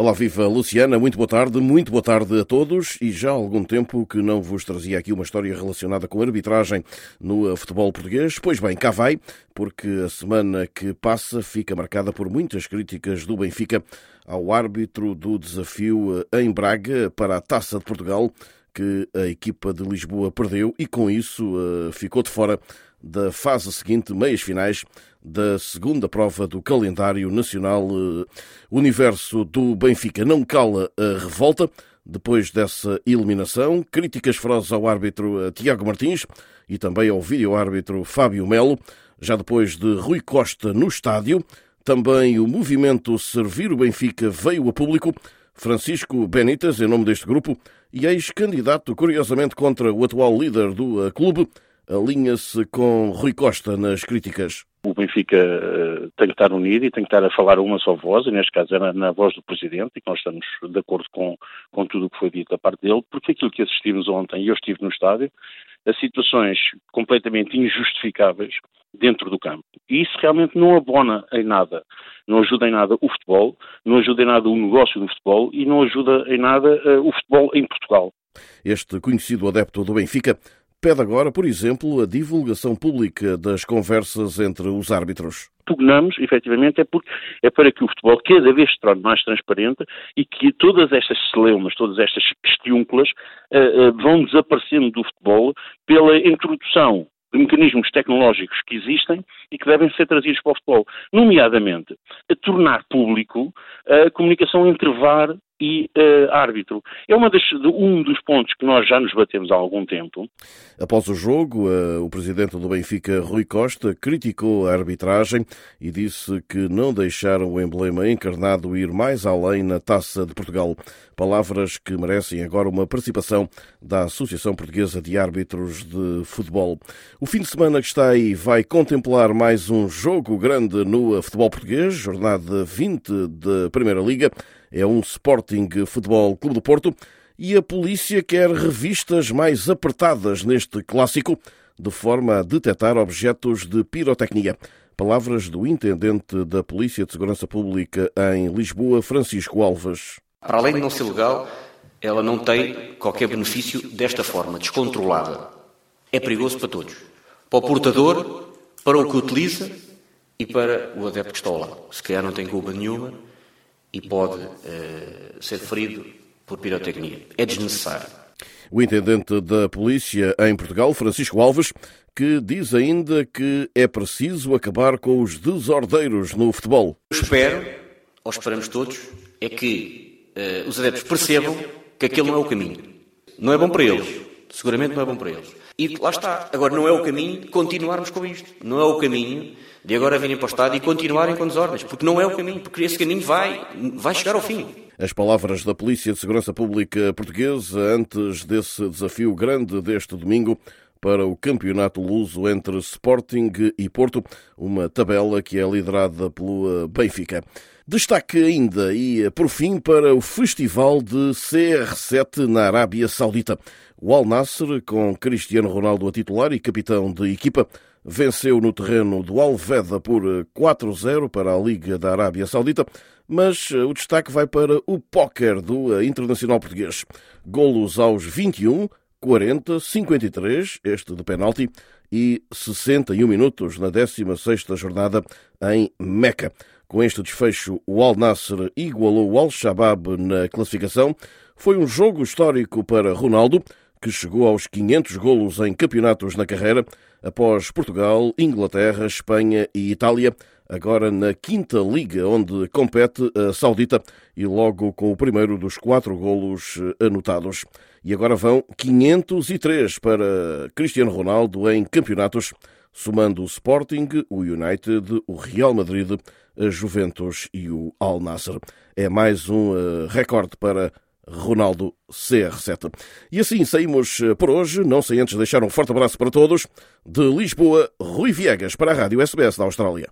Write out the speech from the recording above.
Olá, viva Luciana, muito boa tarde, muito boa tarde a todos. E já há algum tempo que não vos trazia aqui uma história relacionada com arbitragem no futebol português. Pois bem, cá vai, porque a semana que passa fica marcada por muitas críticas do Benfica ao árbitro do desafio em Braga para a Taça de Portugal, que a equipa de Lisboa perdeu e com isso eh, ficou de fora da fase seguinte, meias finais da segunda prova do calendário nacional. O eh, universo do Benfica não cala a revolta depois dessa eliminação. Críticas ferozes ao árbitro eh, Tiago Martins e também ao vídeo-árbitro Fábio Melo, já depois de Rui Costa no estádio. Também o movimento Servir o Benfica veio a público. Francisco Benítez, em nome deste grupo, e ex-candidato, curiosamente, contra o atual líder do eh, clube, alinha-se com Rui Costa nas críticas. O Benfica uh, tem que estar unido e tem que estar a falar uma só voz, e neste caso é na, na voz do Presidente, e nós estamos de acordo com, com tudo o que foi dito da parte dele, porque aquilo que assistimos ontem, e eu estive no estádio, a situações completamente injustificáveis dentro do campo. E isso realmente não abona em nada. Não ajuda em nada o futebol, não ajuda em nada o negócio do futebol e não ajuda em nada uh, o futebol em Portugal. Este conhecido adepto do Benfica pede agora, por exemplo, a divulgação pública das conversas entre os árbitros. Pugnamos, efetivamente, é, porque, é para que o futebol cada vez se torne mais transparente e que todas estas celeumas, todas estas questiúnculas uh, uh, vão desaparecendo do futebol pela introdução de mecanismos tecnológicos que existem e que devem ser trazidos para o futebol, nomeadamente a tornar público a comunicação entre VAR e uh, árbitro. É uma das, um dos pontos que nós já nos batemos há algum tempo. Após o jogo, uh, o presidente do Benfica, Rui Costa, criticou a arbitragem e disse que não deixaram o emblema encarnado ir mais além na Taça de Portugal. Palavras que merecem agora uma participação da Associação Portuguesa de Árbitros de Futebol. O fim de semana que está aí vai contemplar mais um jogo grande no futebol português, jornada 20 da Primeira Liga é um Sporting Futebol Clube do Porto e a polícia quer revistas mais apertadas neste clássico, de forma a detectar objetos de pirotecnia. Palavras do intendente da Polícia de Segurança Pública em Lisboa, Francisco Alves. Para além de não ser legal, ela não tem qualquer benefício desta forma, descontrolada. É perigoso para todos. Para o portador, para o que utiliza e para o adepto que está ao lado. Se calhar não tem culpa nenhuma, e pode uh, ser ferido por pirotecnia. É desnecessário. O intendente da Polícia em Portugal, Francisco Alves, que diz ainda que é preciso acabar com os desordeiros no futebol. Eu espero, ou esperamos todos, é que uh, os adeptos percebam que aquele não é o caminho. Não é bom para eles. Seguramente não é bom para eles. E lá está. Agora, não é o caminho continuarmos com isto. Não é o caminho de agora virem para o Estado e continuarem com desordens, porque não é o caminho, porque esse caminho vai, vai chegar ao fim. As palavras da Polícia de Segurança Pública Portuguesa antes desse desafio grande deste domingo para o campeonato luso entre Sporting e Porto, uma tabela que é liderada pelo Benfica. Destaque ainda e por fim para o festival de CR7 na Arábia Saudita. O Al Nasser, com Cristiano Ronaldo a titular e capitão de equipa, venceu no terreno do Alveda por 4-0 para a Liga da Arábia Saudita, mas o destaque vai para o póquer do Internacional Português. Golos aos 21, 40, 53, este de penalti, e 61 minutos na 16ª jornada em Meca. Com este desfecho, o Al Nasser igualou o Al Shabaab na classificação. Foi um jogo histórico para Ronaldo, que chegou aos 500 golos em campeonatos na carreira, após Portugal, Inglaterra, Espanha e Itália, agora na quinta liga onde compete a Saudita e logo com o primeiro dos quatro golos anotados. E agora vão 503 para Cristiano Ronaldo em campeonatos, somando o Sporting, o United, o Real Madrid, a Juventus e o Al Nasser. É mais um uh, recorde para Ronaldo CR7. E assim saímos eh, por hoje, não sem antes deixar um forte abraço para todos. De Lisboa, Rui Viegas para a Rádio SBS da Austrália.